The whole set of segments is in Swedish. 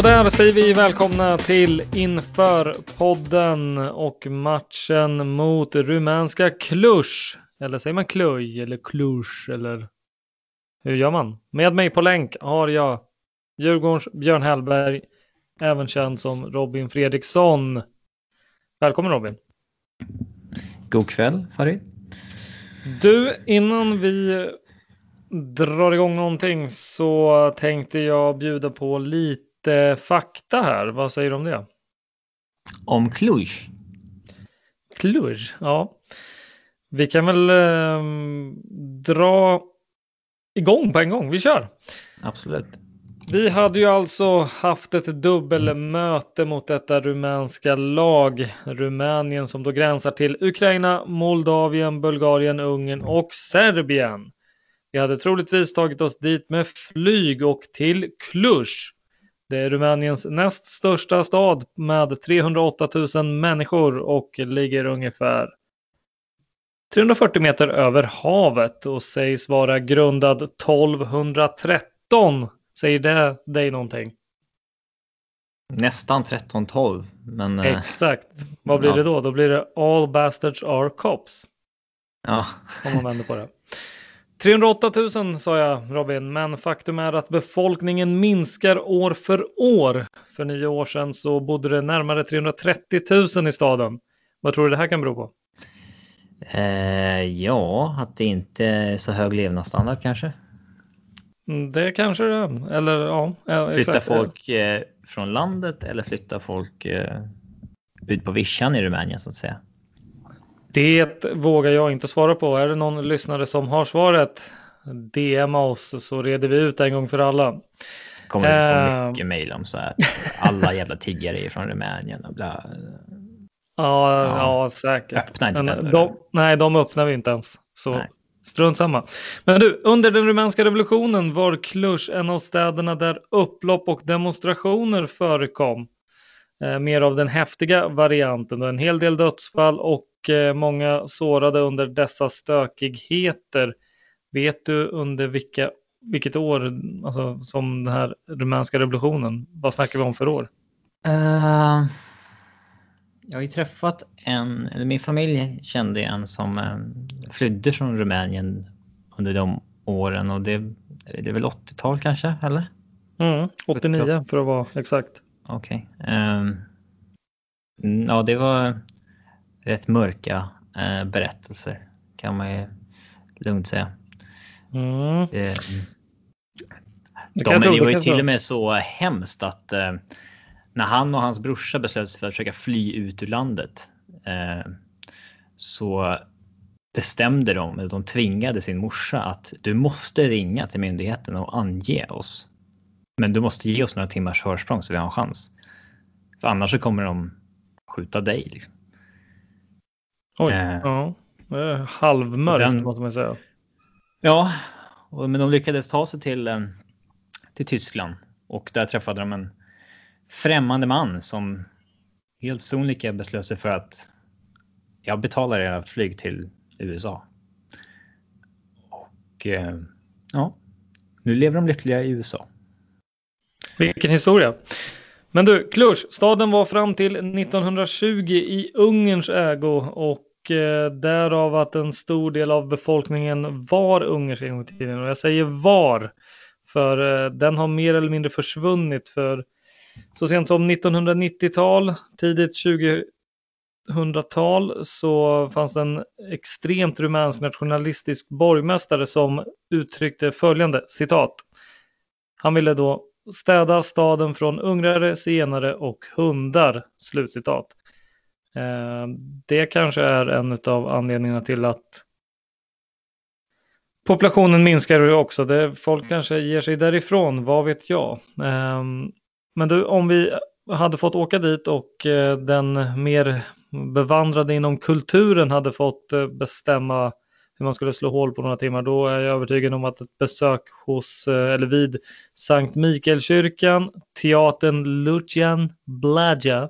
Och där säger vi välkomna till Inför-podden och matchen mot rumänska Cluj. Eller säger man Kluj eller Cluj eller hur gör man? Med mig på länk har jag Djurgårdens Björn Hellberg, även känd som Robin Fredriksson. Välkommen Robin! God kväll Farid! Du, innan vi drar igång någonting så tänkte jag bjuda på lite lite fakta här. Vad säger du om det? Om Cluj? Cluj, ja. Vi kan väl eh, dra igång på en gång. Vi kör. Absolut. Vi hade ju alltså haft ett dubbelmöte mot detta rumänska lag. Rumänien som då gränsar till Ukraina, Moldavien, Bulgarien, Ungern och Serbien. Vi hade troligtvis tagit oss dit med flyg och till Cluj det är Rumäniens näst största stad med 308 000 människor och ligger ungefär 340 meter över havet och sägs vara grundad 1213. Säger det dig någonting? Nästan 1312, men... Eh, Exakt. Vad blir ja. det då? Då blir det All Bastards Are Cops. Ja. Om man vänder på det. 308 000 sa jag Robin, men faktum är att befolkningen minskar år för år. För nio år sedan så bodde det närmare 330 000 i staden. Vad tror du det här kan bero på? Eh, ja, att det inte är så hög levnadsstandard kanske. Mm, det kanske det är. Eller ja. Flyttar folk eh, från landet eller flyttar folk eh, ut på vischan i Rumänien så att säga? Det vågar jag inte svara på. Är det någon lyssnare som har svaret? DM oss så reder vi ut en gång för alla. Kommer vi få uh, mycket mejl om så här. Alla jävla tiggare är från Rumänien och bla. Ja, ja, ja säkert. Öppna inte Men de, Nej, de öppnar vi inte ens. Så nej. strunt samma. Men du, under den rumänska revolutionen var Cluj en av städerna där upplopp och demonstrationer förekom. Eh, mer av den häftiga varianten och en hel del dödsfall och Eh, många sårade under dessa stökigheter. Vet du under vilka, vilket år alltså, som den här rumänska revolutionen, vad snackar vi om för år? Uh, jag har ju träffat en, eller min familj kände en som uh, flydde från Rumänien under de åren och det, det är väl 80-tal kanske, eller? Mm, 89 för att vara exakt. Okej. Okay. Um, ehm, ja, det var rätt mörka uh, berättelser kan man ju lugnt säga. Mm. Det, det, de, det var ju till och med så hemskt att uh, när han och hans brorsa beslöt sig för att försöka fly ut ur landet uh, så bestämde de, eller de tvingade sin morsa att du måste ringa till myndigheten och ange oss. Men du måste ge oss några timmars försprång så vi har en chans. För annars så kommer de skjuta dig. Liksom. Oj, eh, ja. Halvmörkt den, måste man säga. Ja, och, men de lyckades ta sig till, eh, till Tyskland och där träffade de en främmande man som helt sonika beslöt sig för att jag betalar era flyg till USA. Och eh, ja, nu lever de lyckliga i USA. Vilken historia. Men du, Cluj, staden var fram till 1920 i Ungerns ägo och eh, därav att en stor del av befolkningen var ungersk en gång i tiden. Och jag säger var, för eh, den har mer eller mindre försvunnit för så sent som 1990-tal, tidigt 2000-tal så fanns det en extremt rumänsk nationalistisk borgmästare som uttryckte följande citat. Han ville då städa staden från ungrare, zigenare och hundar. Slutcitat. Eh, det kanske är en av anledningarna till att populationen minskar också. Det, folk kanske ger sig därifrån, vad vet jag. Eh, men du, om vi hade fått åka dit och eh, den mer bevandrade inom kulturen hade fått bestämma hur man skulle slå hål på några timmar, då är jag övertygad om att ett besök hos, eller vid Sankt Mikaelkyrkan, teatern Lucian Blaja,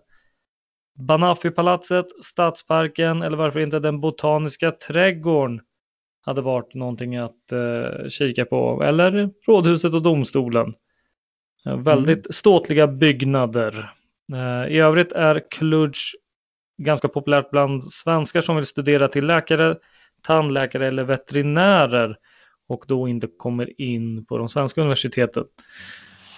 Banaffi-palatset, Stadsparken eller varför inte den botaniska trädgården hade varit någonting att eh, kika på. Eller Rådhuset och domstolen. Eh, väldigt mm. ståtliga byggnader. Eh, I övrigt är Cluj ganska populärt bland svenskar som vill studera till läkare, tandläkare eller veterinärer och då inte kommer in på de svenska universiteten.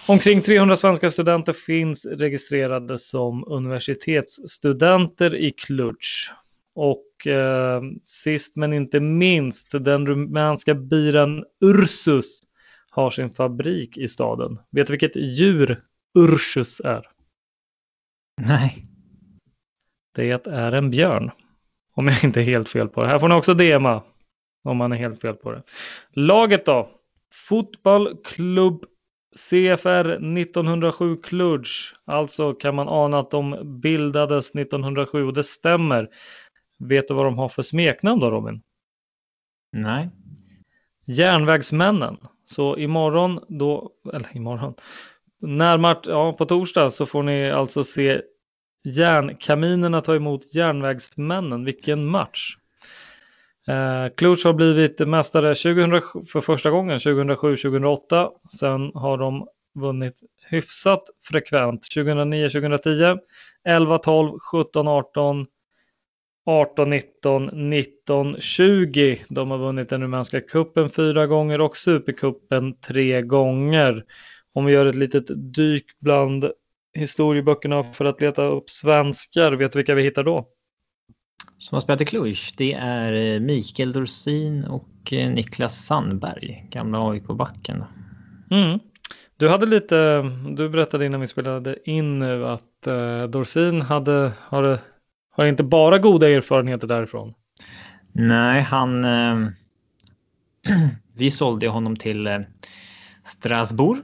Omkring 300 svenska studenter finns registrerade som universitetsstudenter i Cluj. Och eh, sist men inte minst, den rumänska biran Ursus har sin fabrik i staden. Vet du vilket djur Ursus är? Nej. Det är en björn. Om jag inte är helt fel på det. Här får ni också DMa. Om man är helt fel på det. Laget då? Fotbollklubb CFR 1907 Cluj. Alltså kan man ana att de bildades 1907 och det stämmer. Vet du vad de har för smeknamn då Robin? Nej. Järnvägsmännen. Så imorgon då, eller imorgon, närmare, ja på torsdag så får ni alltså se Järnkaminerna tar emot Järnvägsmännen. Vilken match! Eh, Cluj har blivit mästare 2000, för första gången 2007-2008. Sen har de vunnit hyfsat frekvent 2009, 2010, 11, 12, 17, 18, 18, 19, 19, 20. De har vunnit den rumänska kuppen fyra gånger och superkuppen tre gånger. Om vi gör ett litet dyk bland historieböckerna för att leta upp svenskar. Vet du vilka vi hittar då? Som har spelat i Cluj, det är eh, Mikael Dorsin och eh, Niklas Sandberg, gamla AIK-backen. Mm. Du hade lite, du berättade innan vi spelade in nu att uh, Dorsin hade, har, har inte bara goda erfarenheter därifrån. Nej, han... Uh, vi sålde honom till uh, Strasbourg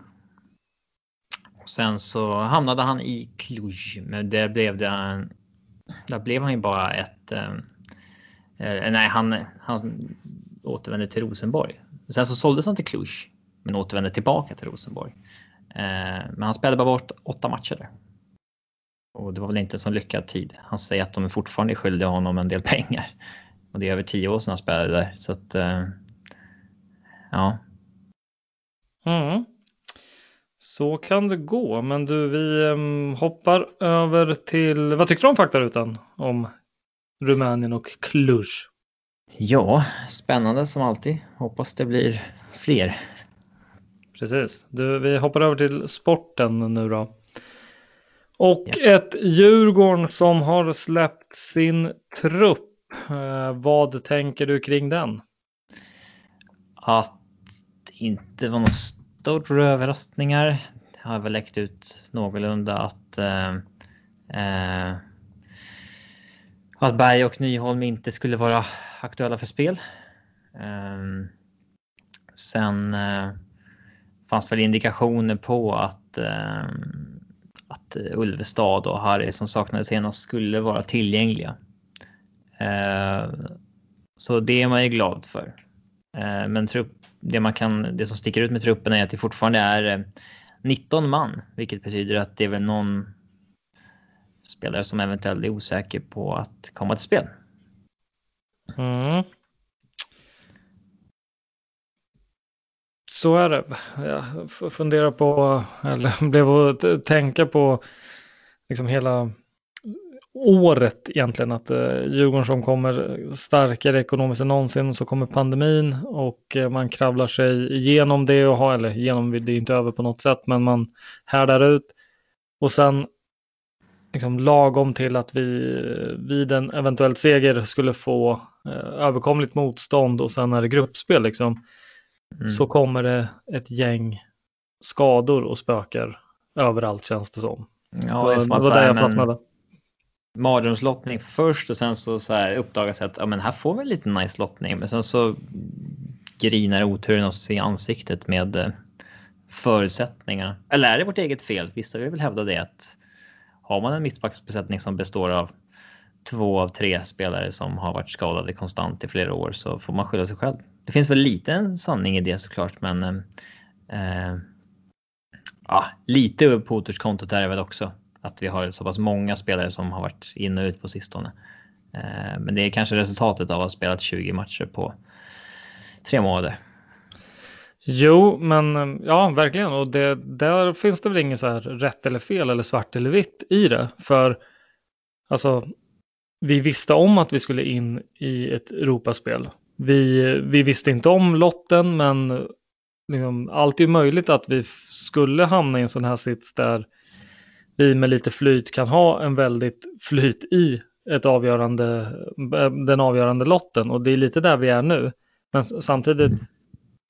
Sen så hamnade han i Cluj, men där blev det. Där blev han ju bara ett. Ehm, eh, nej, han, han återvände till Rosenborg. Sen så såldes han till Cluj, men återvände tillbaka till Rosenborg. Eh, men han spelade bara bort åtta matcher där. Och det var väl inte en så lyckad tid. Han säger att de fortfarande är skyldiga honom en del pengar. Och det är över tio år sedan han spelade där. Så att, eh, ja. Mm. Så kan det gå, men du, vi um, hoppar över till, vad tycker du om faktarutan om Rumänien och Cluj? Ja, spännande som alltid. Hoppas det blir fler. Precis. Du, vi hoppar över till sporten nu då. Och ja. ett Djurgården som har släppt sin trupp. Eh, vad tänker du kring den? Att det inte var några Stora överraskningar. Det har väl läckt ut någorlunda att eh, eh, att Berg och Nyholm inte skulle vara aktuella för spel. Eh, sen eh, fanns det väl indikationer på att eh, att Ulvestad och Harry som saknades senast skulle vara tillgängliga. Eh, så det är man ju glad för. Eh, men trupp, det, man kan, det som sticker ut med truppen är att det fortfarande är eh, 19 man, vilket betyder att det är väl någon spelare som eventuellt är osäker på att komma till spel. Mm. Så är det. Jag funderar på, eller blev att tänka på liksom hela året egentligen att eh, Djurgården som kommer starkare ekonomiskt än någonsin så kommer pandemin och eh, man kravlar sig igenom det och har, eller igenom det är inte över på något sätt, men man härdar ut och sen liksom lagom till att vi vid en eventuell seger skulle få eh, överkomligt motstånd och sen är det gruppspel liksom mm. så kommer det ett gäng skador och spökar överallt känns det som. Ja, det, det var där jag fastnade. Mardrömslottning först och sen så, så här uppdagas att ja, men här får vi lite nice lottning. Men sen så grinar oturen oss i ansiktet med eh, förutsättningarna. Eller är det vårt eget fel? Vissa vill väl hävda det att har man en mittbacksbesättning som består av två av tre spelare som har varit skadade konstant i flera år så får man skylla sig själv. Det finns väl lite sanning i det såklart, men eh, eh ja, lite på oturskontot är det väl också att vi har så pass många spelare som har varit in och ut på sistone. Eh, men det är kanske resultatet av att ha spelat 20 matcher på tre månader. Jo, men eh, ja, verkligen. Och det, där finns det väl inget så här rätt eller fel eller svart eller vitt i det. För alltså, vi visste om att vi skulle in i ett Europaspel. Vi, vi visste inte om lotten, men liksom, allt är möjligt att vi skulle hamna i en sån här sits där vi med lite flyt kan ha en väldigt flyt i ett avgörande, eh, den avgörande lotten. Och det är lite där vi är nu. Men samtidigt,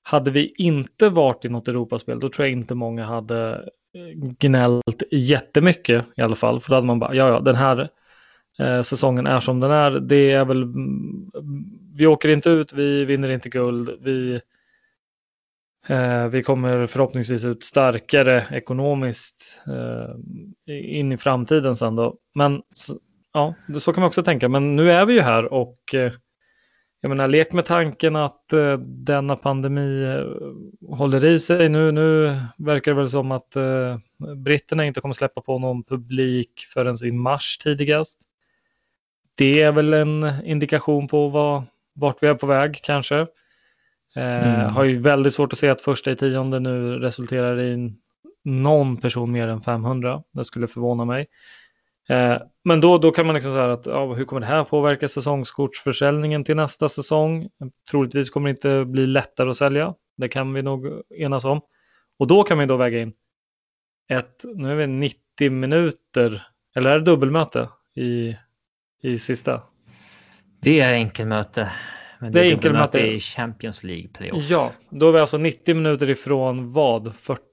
hade vi inte varit i något Europaspel, då tror jag inte många hade eh, gnällt jättemycket i alla fall. För då hade man bara, ja, ja, den här eh, säsongen är som den är. Det är väl, mm, vi åker inte ut, vi vinner inte guld, vi, Eh, vi kommer förhoppningsvis ut starkare ekonomiskt eh, in i framtiden sen då. Men ja, så kan man också tänka. Men nu är vi ju här och eh, jag menar, lek med tanken att eh, denna pandemi eh, håller i sig. Nu, nu verkar det väl som att eh, britterna inte kommer släppa på någon publik förrän i mars tidigast det är väl en indikation på vad, vart vi är på väg kanske. Eh, mm. Har ju väldigt svårt att se att första i tionde nu resulterar i någon person mer än 500. Det skulle förvåna mig. Eh, men då, då kan man liksom säga att ja, hur kommer det här påverka säsongskortsförsäljningen till nästa säsong? Troligtvis kommer det inte bli lättare att sälja. Det kan vi nog enas om. Och då kan vi då väga in ett, nu är vi 90 minuter, eller är det dubbelmöte i i sista. Det är enkelmöte. Men det, det är enkelmöte i Champions League playoff. Ja, då är vi alltså 90 minuter ifrån vad?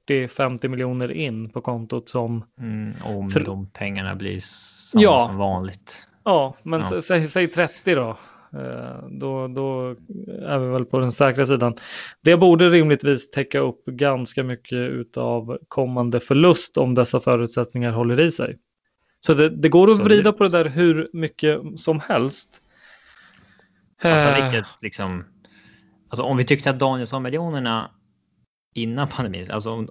40-50 miljoner in på kontot som... Mm, om de pengarna blir samma ja. som vanligt. Ja, men ja. Säg, säg 30 då. Eh, då, då är vi väl på den säkra sidan. Det borde rimligtvis täcka upp ganska mycket av kommande förlust om dessa förutsättningar håller i sig. Så det, det går att vrida på det där hur mycket som helst. Fatta eh. vilket, liksom, alltså om vi tyckte att Danielsson-miljonerna innan pandemin, alltså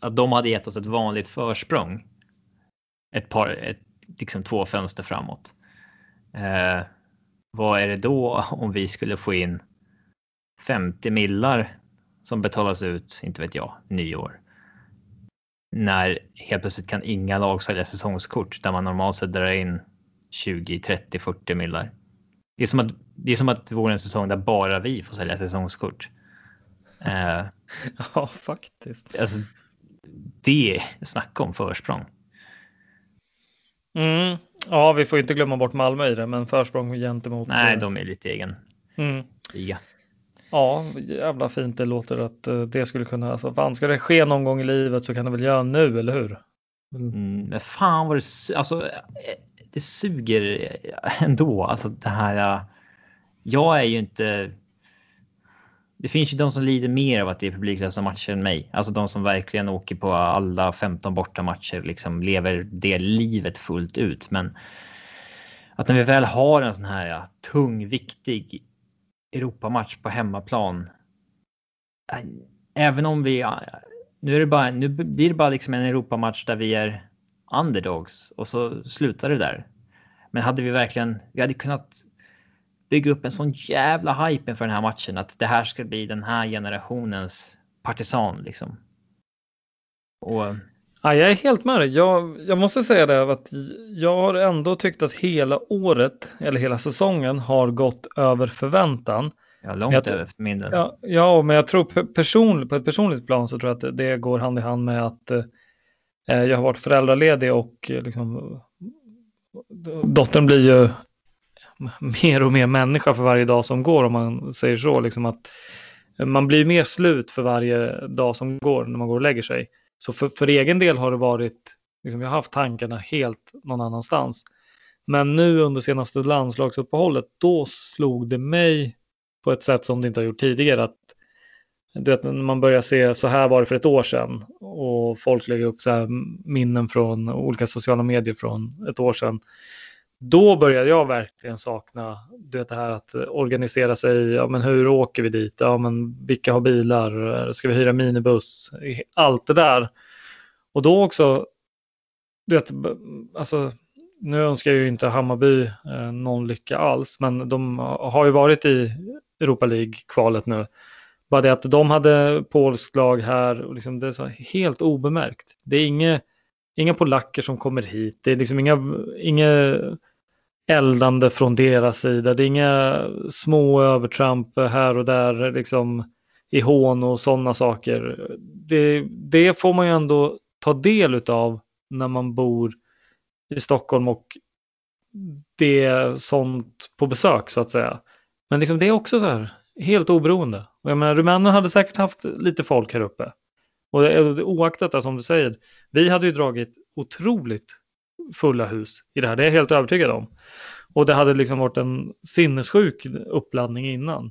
att de hade gett oss ett vanligt försprång. Ett par, ett, liksom två fönster framåt. Eh, vad är det då om vi skulle få in 50 millar som betalas ut, inte vet jag, nyår? när helt plötsligt kan inga lag sälja säsongskort där man normalt sett drar in 20, 30, 40 millar. Det är som att det är som att det vore en säsong där bara vi får sälja säsongskort. Eh, ja, faktiskt. Alltså, det, snacka om försprång. Mm. Ja, vi får inte glömma bort Malmö i det, men försprång gentemot... Nej, de är lite egen mm. liga. Ja, jävla fint det låter att eh, det skulle kunna, alltså fan ska det ske någon gång i livet så kan det väl göra nu, eller hur? Mm, men fan vad det, alltså eh, det suger ändå, alltså det här. Äh, jag är ju inte. Det finns ju de som lider mer av att det är publiklösa matcher än mig, alltså de som verkligen åker på alla 15 borta matcher, liksom lever det livet fullt ut. Men att när vi väl har en sån här äh, tung, viktig Europamatch på hemmaplan. Äh, även om vi nu är det bara nu blir det bara liksom en Europamatch där vi är underdogs och så slutar det där. Men hade vi verkligen, vi hade kunnat bygga upp en sån jävla hype inför den här matchen att det här ska bli den här generationens partisan liksom. Och... Ja, jag är helt med dig. Jag, jag måste säga det att jag har ändå tyckt att hela året eller hela säsongen har gått över förväntan. Ja, långt jag, över för min del. Ja, ja, men jag tror person, på ett personligt plan så tror jag att det går hand i hand med att eh, Eh, jag har varit föräldraledig och eh, liksom, dottern blir ju mer och mer människa för varje dag som går om man säger så. Liksom att man blir mer slut för varje dag som går när man går och lägger sig. Så för, för egen del har det varit, liksom, jag har haft tankarna helt någon annanstans. Men nu under senaste landslagsuppehållet, då slog det mig på ett sätt som det inte har gjort tidigare. Att, du vet, när man börjar se så här var det för ett år sedan och folk lägger upp så här minnen från olika sociala medier från ett år sedan. Då började jag verkligen sakna du vet, det här att organisera sig. Ja, men hur åker vi dit? Ja, men vilka har bilar? Ska vi hyra minibuss? Allt det där. Och då också, du vet, alltså, nu önskar jag ju inte Hammarby eh, någon lycka alls, men de har ju varit i Europa League-kvalet nu. Bara det att de hade polskt lag här, och liksom det är så helt obemärkt. Det är inga, inga polacker som kommer hit, det är liksom inga, inga eldande från deras sida, det är inga små övertramp här och där liksom i hån och sådana saker. Det, det får man ju ändå ta del av när man bor i Stockholm och det är sånt på besök så att säga. Men liksom det är också så här helt oberoende. Och jag menar, Rumänien hade säkert haft lite folk här uppe. Och oaktat det som du säger, vi hade ju dragit otroligt fulla hus i det här, det är jag helt övertygad om. Och det hade liksom varit en sinnessjuk uppladdning innan.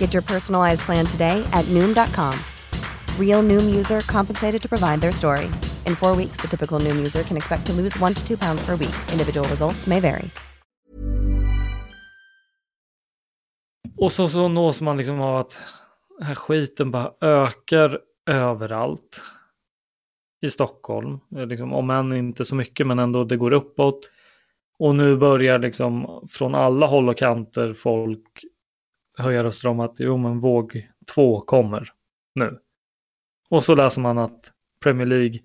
Get your personalized plan today at noom.com. Real noom user compensated to provide their story. In four weeks, the typical noom user can expect to lose one to two pounds per week. Individual results may vary. Och så, så nås man liksom av att den här skiten bara ökar överallt i Stockholm. Eh, liksom, om än inte så mycket, men ändå det går uppåt. Och nu börjar liksom från alla håll och kanter folk höja röster om att jo, men våg två kommer nu. Och så läser man att Premier League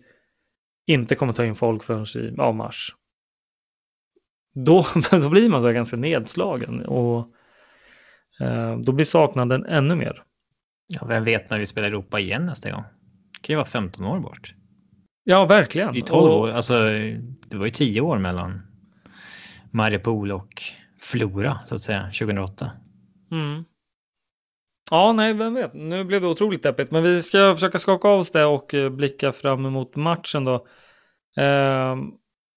inte kommer ta in folk förrän i ja, mars. då, då blir man så ganska nedslagen och eh, då blir saknaden ännu mer. Ja, vem vet när vi spelar Europa igen nästa gång? Det kan ju vara 15 år bort. Ja, verkligen. Är 12 år. Alltså, det var ju 10 år mellan Mariupol och Flora, så att säga, 2008. Mm. Ja, nej, vem vet. Nu blev det otroligt deppigt, men vi ska försöka skaka av oss det och eh, blicka fram emot matchen då. Eh,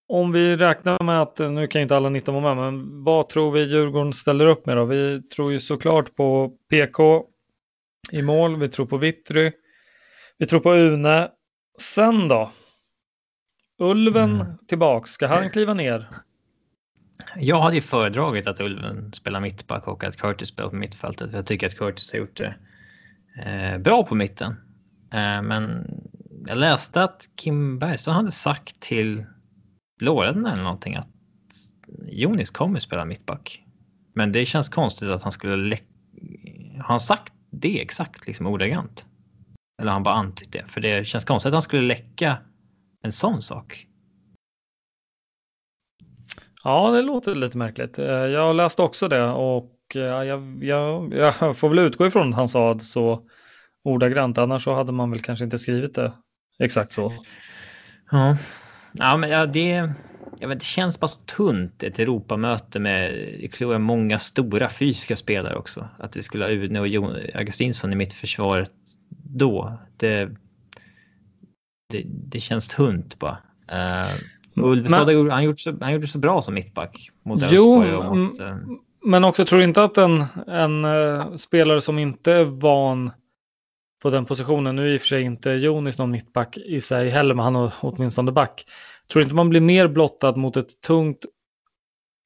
om vi räknar med att, nu kan inte alla 19 vara med, men vad tror vi Djurgården ställer upp med då? Vi tror ju såklart på PK i mål, vi tror på Vittry, vi tror på Une. Sen då? Ulven mm. tillbaks, ska han kliva ner? Jag hade ju föredragit att Ulven spelar mittback och att Curtis spelar på mittfältet. Jag tycker att Curtis har gjort det eh, bra på mitten. Eh, men jag läste att Kim Bergström hade sagt till Blårädden eller någonting att Jonis kommer spela mittback. Men det känns konstigt att han skulle... Har han sagt det exakt, liksom ordagrant? Eller har han bara antytt det? För det känns konstigt att han skulle läcka en sån sak. Ja, det låter lite märkligt. Eh, jag läste också det och eh, jag, jag, jag får väl utgå ifrån att han sa så ordagrant. Annars så hade man väl kanske inte skrivit det exakt så. Ja, ja men ja, det, jag vet, det känns bara så tunt ett Europamöte med många stora fysiska spelare också. Att vi skulle ha Une och Jon Augustinsson i mitt försvar då. Det, det, det känns tunt bara. Uh, Ulvestad men, han, gjort så, han gjorde så bra som mittback mot Elfsborg. Jo, mot, uh... men också tror inte att en, en uh, spelare som inte är van på den positionen, nu är i och för sig inte Jonis någon mittback i sig heller, men han har åtminstone back. Tror inte man blir mer blottad mot ett tungt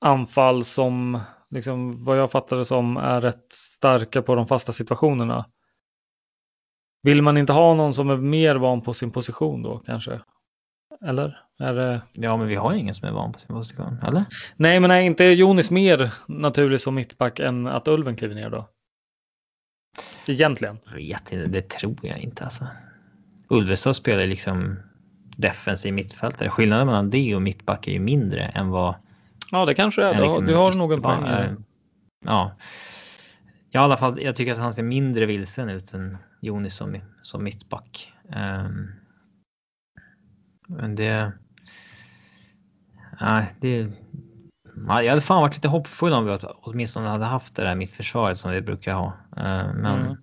anfall som, liksom, vad jag fattar det som, är rätt starka på de fasta situationerna. Vill man inte ha någon som är mer van på sin position då kanske? Eller? Är det... Ja, men vi har ingen som är van på sin position, eller? Nej, men är inte Jonis mer naturlig som mittback än att Ulven kliver ner då? Egentligen. Jag vet inte, det tror jag inte alltså. Ulvestad spelar liksom defensiv mittfältare. Skillnaden mellan det och mittback är ju mindre än vad... Ja, det kanske är. Liksom, du har nog en poäng. Ja. I alla fall, jag tycker att han ser mindre vilsen ut än Jonis som, som mittback. Um, men det... Nej, det... Jag hade fan varit lite hoppfull om vi åtminstone hade haft det där mittförsvaret som vi brukar ha. Uh, men... Mm.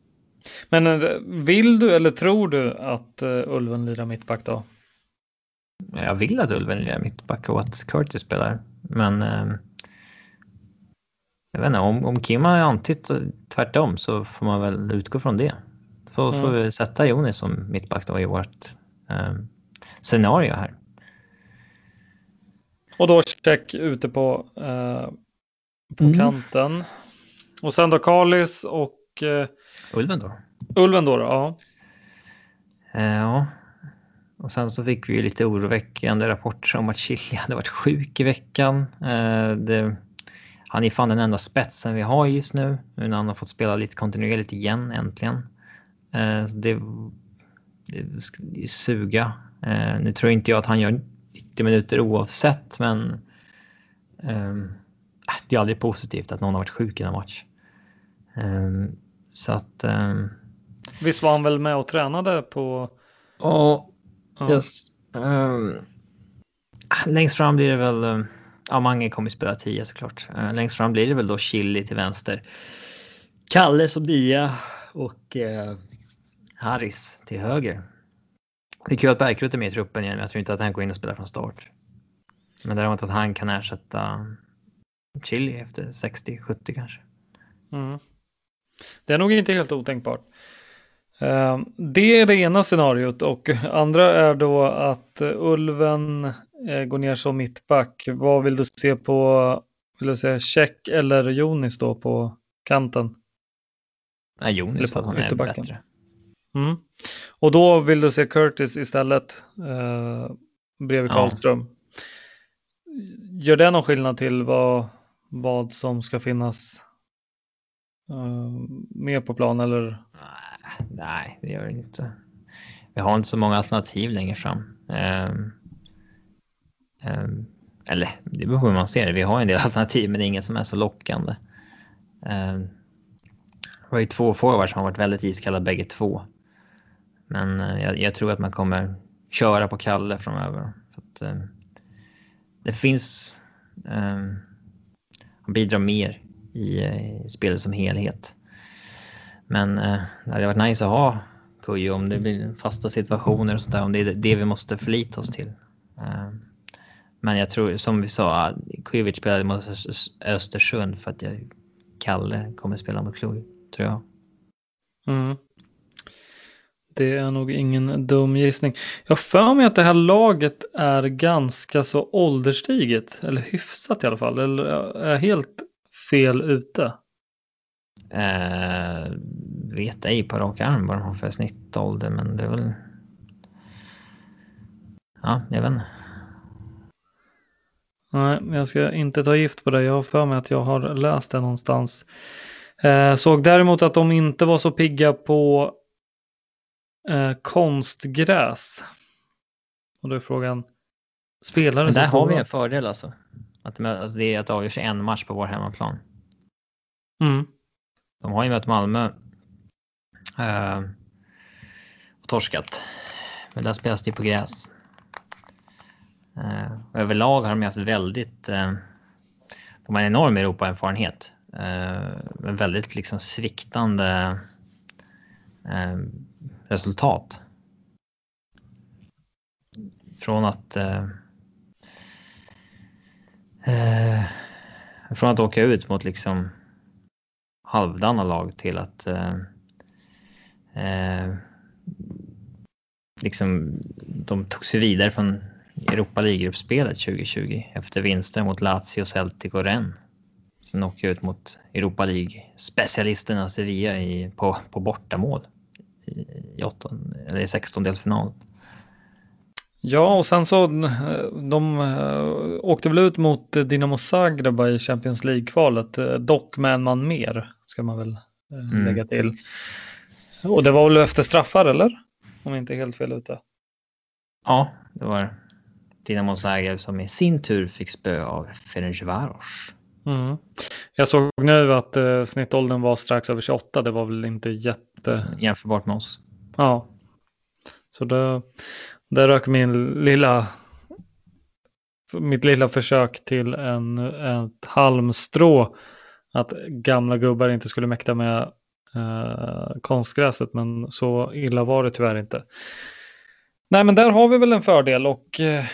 Men eh, vill du eller tror du att uh, Ulven lirar mittback då? Jag vill att Ulven lirar mittback och att Curtis spelar. Men uh, jag vet inte, om, om Kim har antytt tvärtom så får man väl utgå från det. Får, mm. får vi sätta Jonis som mittback då i vårt eh, scenario här. Och då check ute på, eh, på mm. kanten. Och sen då Kalis och eh, Ulven då? Ulven då, ja. Eh, ja. Och sen så fick vi ju lite oroväckande rapporter om att Chili hade varit sjuk i veckan. Eh, det, han är fan den enda spetsen vi har just nu, nu när han har fått spela lite kontinuerligt igen äntligen. Eh, det, det suga. Eh, nu tror inte jag att han gör 90 minuter oavsett, men eh, det är aldrig positivt att någon har varit sjuk i en match. Så att... Visst var han väl med och tränade på... Ja, yes. Um, längst fram blir det väl ja, Mange kommer spela 10 såklart. Uh, längst fram blir det väl då Chili till vänster. Kalle som nia och uh, Harris till höger. Det är kul att Bergkrut är med i truppen igen, men jag tror inte att han går in och spelar från start. Men däremot att han kan ersätta Chili efter 60-70 kanske. Mm. Det är nog inte helt otänkbart. Uh, det är det ena scenariot och andra är då att Ulven eh, går ner som mittback. Vad vill du se på, vill du säga check eller Jonis då på kanten? Nej, Jonis för att han är bättre. Mm. Och då vill du se Curtis istället eh, bredvid Karlström. Ja. Gör det någon skillnad till vad, vad som ska finnas eh, med på plan eller? Nej, det gör det inte. Vi har inte så många alternativ längre fram. Um, eller det beror på hur man ser det. Vi har en del alternativ, men det är ingen som är så lockande. Eh, det var ju två forwards som har varit väldigt iskalla bägge två. Men eh, jag, jag, tror att man kommer köra på Kalle framöver. För att, eh, det finns... Eh, han bidrar mer i, eh, i spelet som helhet. Men eh, det hade varit nice att ha Kujo om det blir fasta situationer och sådär. Om det är det vi måste förlita oss till. Eh, men jag tror som vi sa, ah, Kujovic spelade mot Östersund för att jag, Kalle kommer spela mot Kujo, tror jag. Mm. Det är nog ingen dum gissning. Jag för mig att det här laget är ganska så ålderstiget, eller hyfsat i alla fall. Eller är jag helt fel ute? Eh, vet ej på rak arm vad de har för snittålder, men det är väl... Ja, jag vet inte. Nej, jag ska inte ta gift på det. Jag har för mig att jag har läst det någonstans. Eh, såg däremot att de inte var så pigga på eh, konstgräs. Och då är frågan, spelar det Där har vi en fördel alltså. Att alltså det är att avgöra sig en match på vår hemmaplan. Mm. De har ju mött Malmö eh, och torskat. Men där spelas det på gräs. Eh, överlag har de haft väldigt... Eh, de har en enorm Europaerfarenhet. Eh, men väldigt liksom sviktande eh, resultat. Från att... Eh, eh, från att åka ut mot liksom halvdana lag till att eh, eh liksom de tog sig vidare från Europa League-gruppspelet 2020 efter vinster mot Lazio, Celtic och Rennes. Sen åker jag ut mot Europa League-specialisterna Sevilla i, på, på bortamål i, åtton, eller i sextondelsfinal. Ja, och sen så de åkte väl ut mot Dinamo Zagreb i Champions League-kvalet, dock med en man mer, ska man väl mm. lägga till. Och det var väl efter straffar, eller? Om jag inte är helt fel ute. Ja, det var Dinamo Zagreb som i sin tur fick spö av Ferencvaros. Mm. Jag såg nu att eh, snittåldern var strax över 28. Det var väl inte jätte... Jämförbart med oss. Ja. Så det, där rök min lilla mitt lilla försök till en, ett halmstrå att gamla gubbar inte skulle mäkta med eh, konstgräset, men så illa var det tyvärr inte. Nej, men där har vi väl en fördel och eh,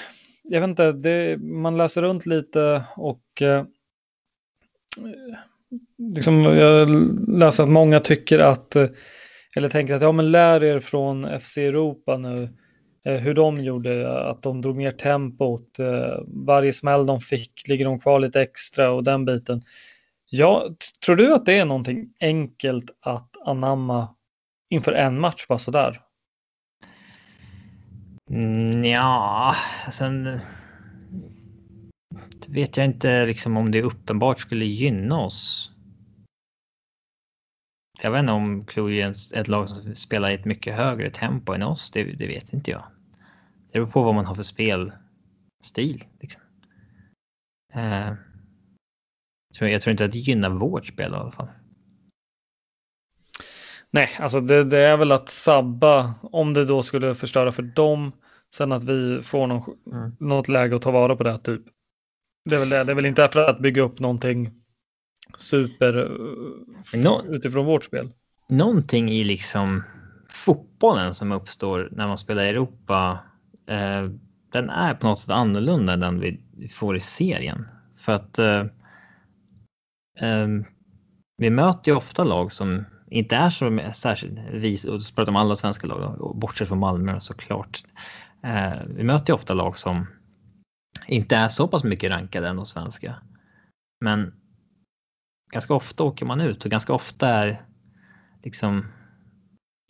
jag vet inte, det, man läser runt lite och eh, liksom, jag läser att många tycker att, eh, eller tänker att ja men lär er från FC Europa nu, eh, hur de gjorde, att de drog ner tempot, eh, varje smäll de fick ligger de kvar lite extra och den biten. Ja, tror du att det är någonting enkelt att anamma inför en match bara sådär? Mm, ja, sen vet jag inte liksom om det uppenbart skulle gynna oss. Jag vet inte om Cluj är ett lag som spelar i ett mycket högre tempo än oss. Det, det vet inte jag. Det beror på vad man har för spelstil. Liksom. Eh, jag tror inte att det gynnar vårt spel i alla fall. Nej, alltså det, det, är väl att sabba om det då skulle förstöra för dem. Sen att vi får någon, mm. något läge att ta vara på det typ. Det är väl det. Det är väl inte för att bygga upp någonting super eh, no, utifrån vårt spel. Någonting i liksom fotbollen som uppstår när man spelar i Europa. Eh, den är på något sätt annorlunda än den vi får i serien. För att eh, eh, vi möter ju ofta lag som inte är så särskilt, vi pratar om alla svenska lag, bortsett från Malmö såklart. Eh, vi möter ju ofta lag som inte är så pass mycket rankade än de svenska. Men ganska ofta åker man ut och ganska ofta är liksom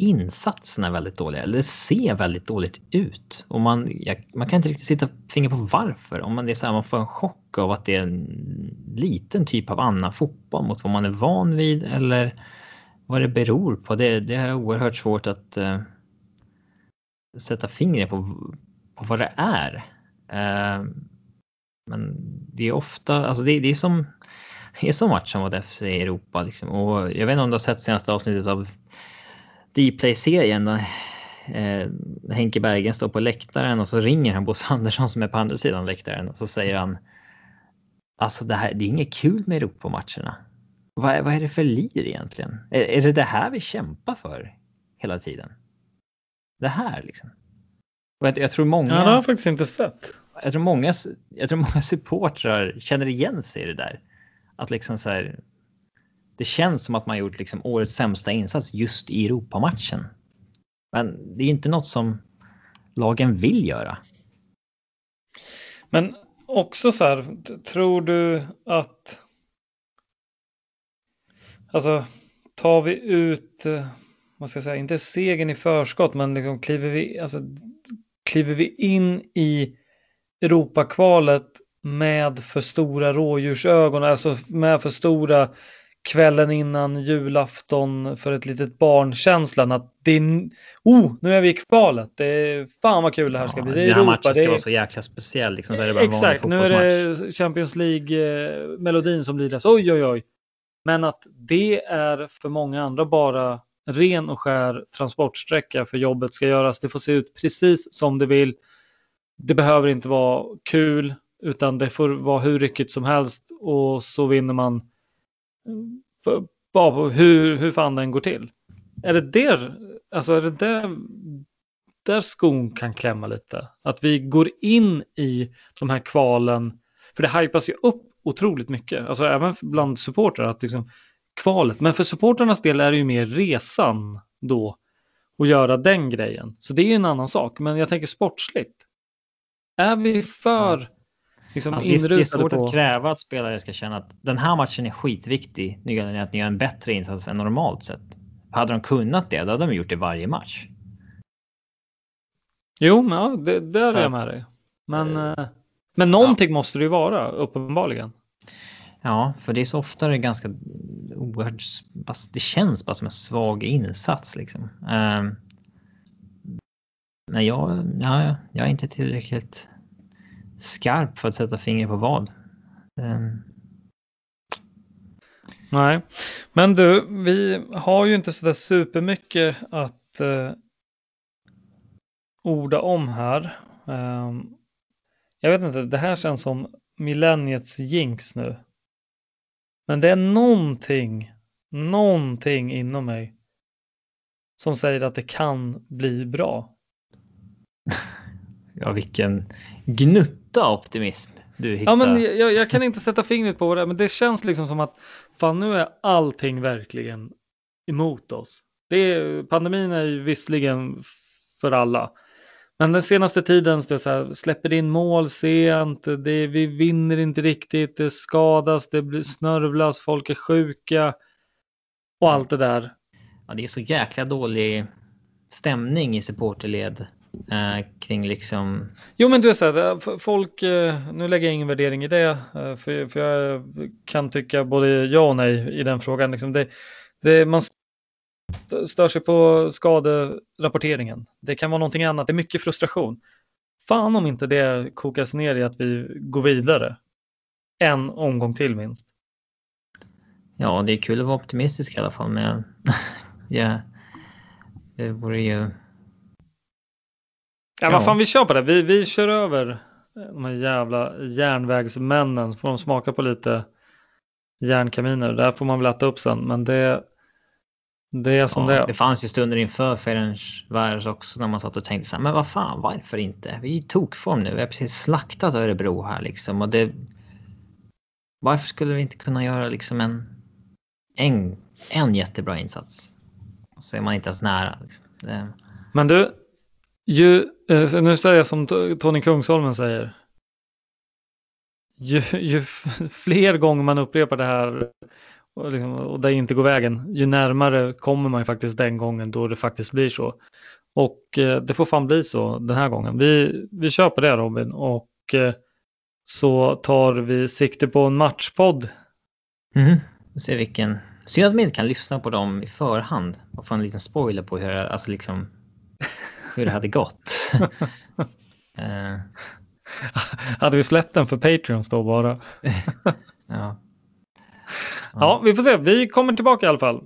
insatserna väldigt dåliga eller det ser väldigt dåligt ut och man, jag, man kan inte riktigt sitta finger på varför. Om man, det är så här, man får en chock av att det är en liten typ av annan fotboll mot vad man är van vid eller vad det beror på. Det, det är oerhört svårt att uh, sätta fingret på, på vad det är. Eh, men det är ofta, alltså det, det är som det är som matchen mot FC i Europa liksom. Och jag vet inte om du har sett senaste avsnittet av Dplay-serien. Eh, Henke Bergen står på läktaren och så ringer han Bosse Andersson som är på andra sidan läktaren och så säger han Alltså det här, det är inget kul med Europamatcherna. Vad, vad är det för lir egentligen? Är, är det det här vi kämpar för hela tiden? Det här liksom. Jag, jag tror många... Ja, det har jag faktiskt inte sett. Jag tror många, jag tror många supportrar känner igen sig i det där. Att liksom så här, det känns som att man gjort liksom årets sämsta insats just i Europamatchen. Men det är inte något som lagen vill göra. Men också så här, tror du att... Alltså, tar vi ut, eh, vad ska jag säga, inte segern i förskott, men liksom kliver vi, alltså, kliver vi in i Europakvalet med för stora rådjursögon, alltså med för stora kvällen innan julafton för ett litet barn-känslan att det är, oh, nu är vi i kvalet. Det är fan vad kul det här ska bli. Det är Den här Europa, matchen ska är... vara så jäkla speciell. Liksom, så är det bara Exakt, nu är det Champions League-melodin som det. Oj, oj, oj. Men att det är för många andra bara ren och skär transportsträcka för jobbet ska göras. Det får se ut precis som det vill. Det behöver inte vara kul utan det får vara hur ryckigt som helst och så vinner man eh, bara på hur, hur fan den går till. Är det där, alltså är det där, där skon kan klämma lite? Att vi går in i de här kvalen, för det hypas ju upp otroligt mycket, alltså även bland supportrar, att liksom kvalet, men för supporternas del är det ju mer resan då och göra den grejen. Så det är ju en annan sak, men jag tänker sportsligt. Är vi för liksom alltså, det, är, det är svårt på... att kräva att spelare ska känna att den här matchen är skitviktig. Nu gäller det att ni gör en bättre insats än normalt sett. Hade de kunnat det, då hade de gjort det varje match. Jo, men ja, det, är jag med dig. Men, uh, men någonting ja. måste det ju vara, uppenbarligen. Ja, för det är så ofta det är ganska oerhört... Det känns bara som en svag insats liksom. Ehm, men jag, ja, jag är inte tillräckligt skarp för att sätta fingret på vad. Um... Nej, men du, vi har ju inte så där supermycket att uh, orda om här. Um, jag vet inte, det här känns som millenniets jinx nu. Men det är någonting, någonting inom mig som säger att det kan bli bra. ja, vilken gnutta optimism du hittar. Ja, men jag, jag kan inte sätta fingret på det, men det känns liksom som att fan, nu är allting verkligen emot oss. Det är, pandemin är ju visserligen för alla. Men den senaste tiden så, så här, släpper in mål sent, det, vi vinner inte riktigt, det skadas, det blir snörvlas, folk är sjuka och allt det där. Ja, det är så jäkla dålig stämning i supporterled eh, kring liksom... Jo men du är så här, folk, eh, nu lägger jag ingen värdering i det, eh, för, för jag kan tycka både ja och nej i den frågan. Liksom det, det, man stör sig på skaderapporteringen. Det kan vara någonting annat, det är mycket frustration. Fan om inte det kokas ner i att vi går vidare. En omgång till minst. Ja, det är kul att vara optimistisk i alla fall, men ja, det vore ju Ja, vad fan, vi kör på det. Vi, vi kör över de här jävla järnvägsmännen. Får de smaka på lite järnkaminer. Där får man väl äta upp sen. Men det, det är som ja, det är. Det fanns ju stunder inför Ferencváros också när man satt och tänkte så här, men vad fan, varför inte? Vi är i tokform nu. Vi har precis slaktat Örebro här liksom. Och det, varför skulle vi inte kunna göra liksom en, en, en jättebra insats? Så är man inte ens nära. Liksom. Det... Men du, ju, eh, nu säger jag som Tony Kungsholmen säger. Ju, ju fler gånger man upprepar det här och, liksom, och det inte går vägen, ju närmare kommer man ju faktiskt den gången då det faktiskt blir så. Och eh, det får fan bli så den här gången. Vi, vi på det Robin och eh, så tar vi sikte på en matchpodd. Mm. Ser vilken. Synd att man inte kan lyssna på dem i förhand och få en liten spoiler på hur, alltså liksom hur det hade gått. uh, Hade vi släppt den för Patreons då bara? ja. Ja, vi får se. Vi kommer tillbaka i alla fall.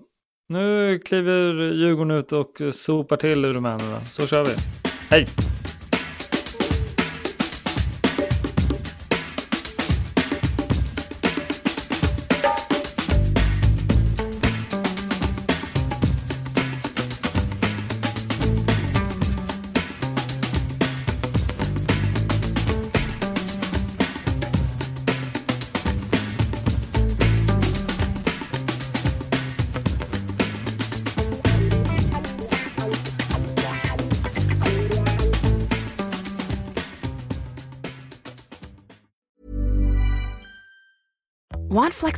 Nu kliver Djurgården ut och sopar till rumänerna. Så kör vi. Hej!